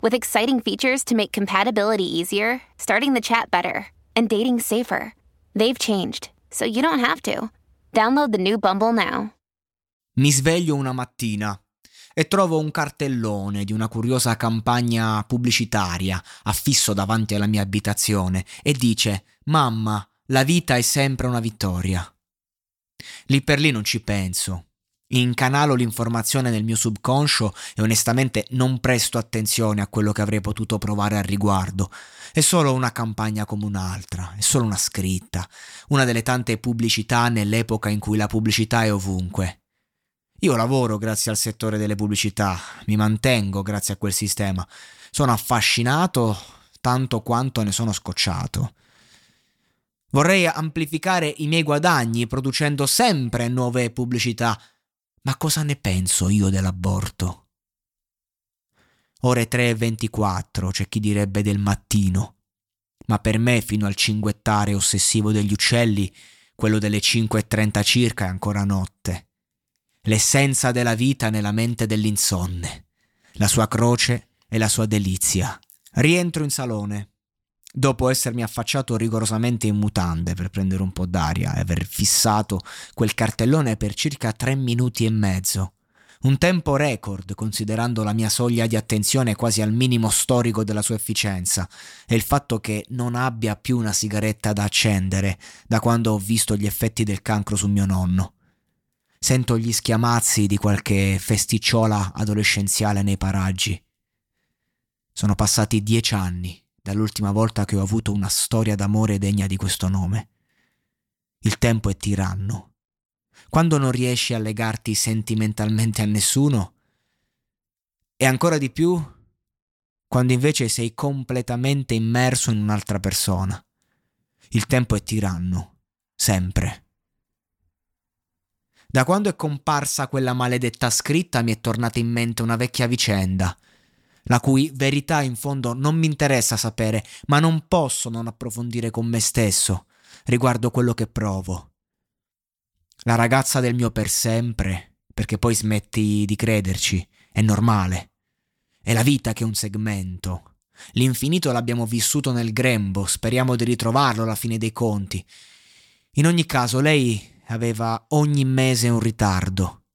with exciting features to make compatibility easier, starting the chat better, and dating safer. They've changed, so you don't have to. Download the new Bumble now. Mi sveglio una mattina e trovo un cartellone di una curiosa campagna pubblicitaria affisso davanti alla mia abitazione e dice Mamma, la vita è sempre una vittoria. Lì per lì non ci penso. Incanalo l'informazione nel mio subconscio e onestamente non presto attenzione a quello che avrei potuto provare al riguardo. È solo una campagna come un'altra, è solo una scritta, una delle tante pubblicità nell'epoca in cui la pubblicità è ovunque. Io lavoro grazie al settore delle pubblicità, mi mantengo grazie a quel sistema. Sono affascinato tanto quanto ne sono scocciato. Vorrei amplificare i miei guadagni producendo sempre nuove pubblicità. Ma cosa ne penso io dell'aborto? Ore 3.24, c'è chi direbbe del mattino. Ma per me, fino al cinguettare ossessivo degli uccelli, quello delle 5.30 circa è ancora notte. L'essenza della vita nella mente dell'insonne, la sua croce e la sua delizia. Rientro in salone dopo essermi affacciato rigorosamente in mutande per prendere un po' d'aria e aver fissato quel cartellone per circa tre minuti e mezzo. Un tempo record considerando la mia soglia di attenzione quasi al minimo storico della sua efficienza e il fatto che non abbia più una sigaretta da accendere da quando ho visto gli effetti del cancro su mio nonno. Sento gli schiamazzi di qualche festicciola adolescenziale nei paraggi. Sono passati dieci anni dall'ultima volta che ho avuto una storia d'amore degna di questo nome. Il tempo è tiranno. Quando non riesci a legarti sentimentalmente a nessuno, e ancora di più quando invece sei completamente immerso in un'altra persona. Il tempo è tiranno, sempre. Da quando è comparsa quella maledetta scritta mi è tornata in mente una vecchia vicenda la cui verità in fondo non mi interessa sapere, ma non posso non approfondire con me stesso riguardo quello che provo. La ragazza del mio per sempre, perché poi smetti di crederci, è normale. È la vita che è un segmento. L'infinito l'abbiamo vissuto nel grembo, speriamo di ritrovarlo alla fine dei conti. In ogni caso, lei aveva ogni mese un ritardo.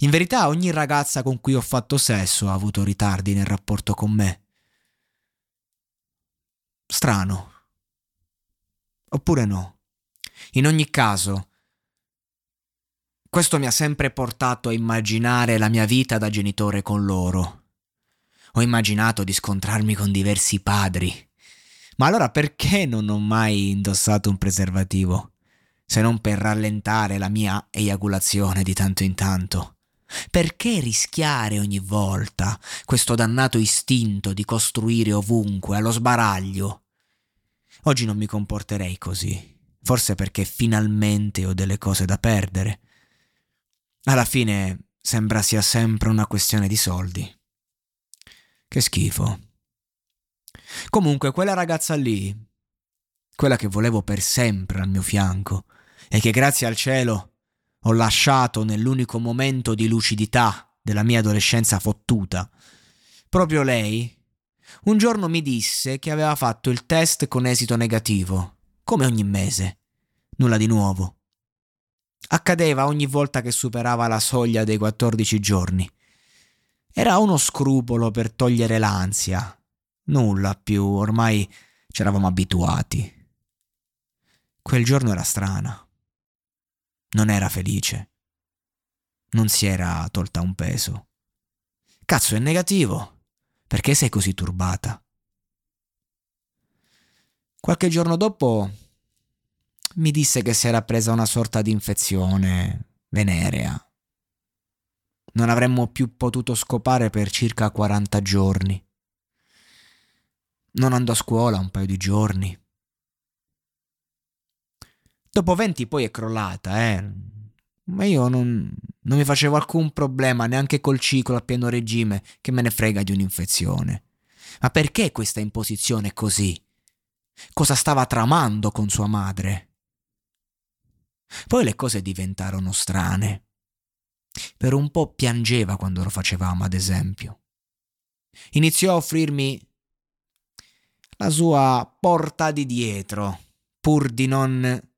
In verità ogni ragazza con cui ho fatto sesso ha avuto ritardi nel rapporto con me. Strano. Oppure no. In ogni caso, questo mi ha sempre portato a immaginare la mia vita da genitore con loro. Ho immaginato di scontrarmi con diversi padri. Ma allora perché non ho mai indossato un preservativo? Se non per rallentare la mia eiaculazione di tanto in tanto. Perché rischiare ogni volta questo dannato istinto di costruire ovunque, allo sbaraglio? Oggi non mi comporterei così, forse perché finalmente ho delle cose da perdere. Alla fine sembra sia sempre una questione di soldi. Che schifo. Comunque, quella ragazza lì, quella che volevo per sempre al mio fianco, e che grazie al cielo ho lasciato nell'unico momento di lucidità della mia adolescenza fottuta. Proprio lei un giorno mi disse che aveva fatto il test con esito negativo, come ogni mese. Nulla di nuovo. Accadeva ogni volta che superava la soglia dei 14 giorni. Era uno scrupolo per togliere l'ansia. Nulla più, ormai ci eravamo abituati. Quel giorno era strana non era felice. Non si era tolta un peso. Cazzo, è negativo. Perché sei così turbata? Qualche giorno dopo mi disse che si era presa una sorta di infezione venerea. Non avremmo più potuto scopare per circa 40 giorni. Non andò a scuola un paio di giorni. Dopo venti poi è crollata, eh. Ma io non, non mi facevo alcun problema neanche col ciclo a pieno regime, che me ne frega di un'infezione. Ma perché questa imposizione così? Cosa stava tramando con sua madre? Poi le cose diventarono strane. Per un po' piangeva quando lo facevamo, ad esempio. Iniziò a offrirmi la sua porta di dietro, pur di non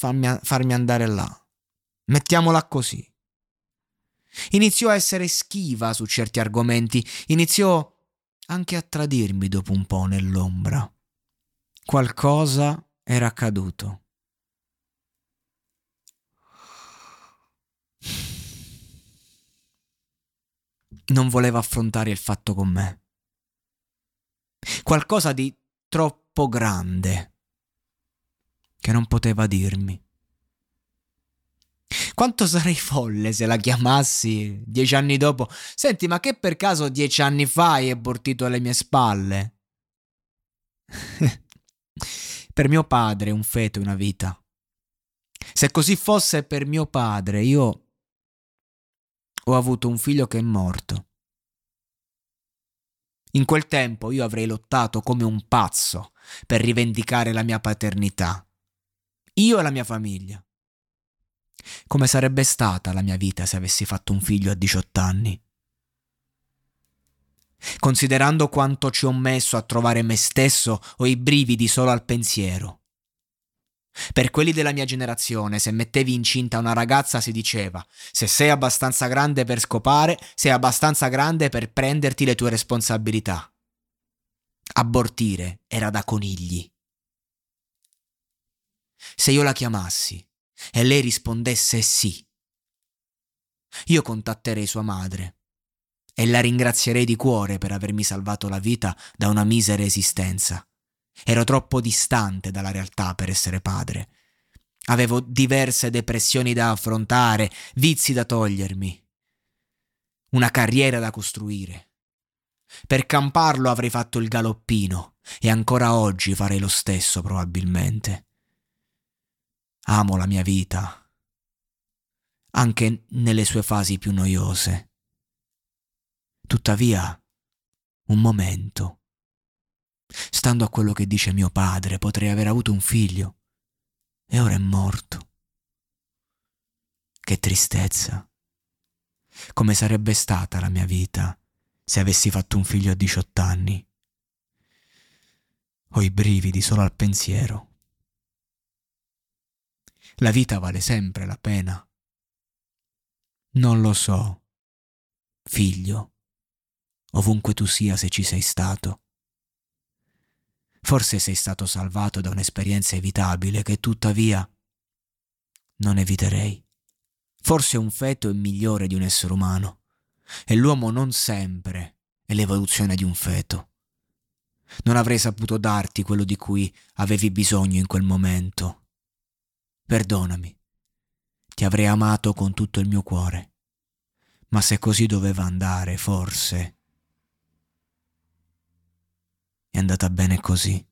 farmi, farmi andare là. Mettiamola così. Iniziò a essere schiva su certi argomenti, iniziò anche a tradirmi dopo un po' nell'ombra. Qualcosa era accaduto. Non voleva affrontare il fatto con me. Qualcosa di troppo grande che non poteva dirmi. Quanto sarei folle se la chiamassi dieci anni dopo. Senti, ma che per caso dieci anni fa hai abortito alle mie spalle? per mio padre un feto è una vita. Se così fosse per mio padre, io ho avuto un figlio che è morto. In quel tempo io avrei lottato come un pazzo per rivendicare la mia paternità. Io e la mia famiglia. Come sarebbe stata la mia vita se avessi fatto un figlio a 18 anni? Considerando quanto ci ho messo a trovare me stesso, ho i brividi solo al pensiero. Per quelli della mia generazione, se mettevi incinta una ragazza si diceva se sei abbastanza grande per scopare, sei abbastanza grande per prenderti le tue responsabilità. Abortire era da conigli. Se io la chiamassi e lei rispondesse sì, io contatterei sua madre e la ringrazierei di cuore per avermi salvato la vita da una misera esistenza. Ero troppo distante dalla realtà per essere padre. Avevo diverse depressioni da affrontare, vizi da togliermi, una carriera da costruire. Per camparlo avrei fatto il galoppino e ancora oggi farei lo stesso probabilmente. Amo la mia vita, anche nelle sue fasi più noiose. Tuttavia, un momento Stando a quello che dice mio padre, potrei aver avuto un figlio e ora è morto. Che tristezza. Come sarebbe stata la mia vita se avessi fatto un figlio a 18 anni? Ho i brividi solo al pensiero. La vita vale sempre la pena. Non lo so, figlio, ovunque tu sia se ci sei stato. Forse sei stato salvato da un'esperienza evitabile che tuttavia non eviterei. Forse un feto è migliore di un essere umano e l'uomo non sempre è l'evoluzione di un feto. Non avrei saputo darti quello di cui avevi bisogno in quel momento. Perdonami, ti avrei amato con tutto il mio cuore, ma se così doveva andare, forse è andata bene così.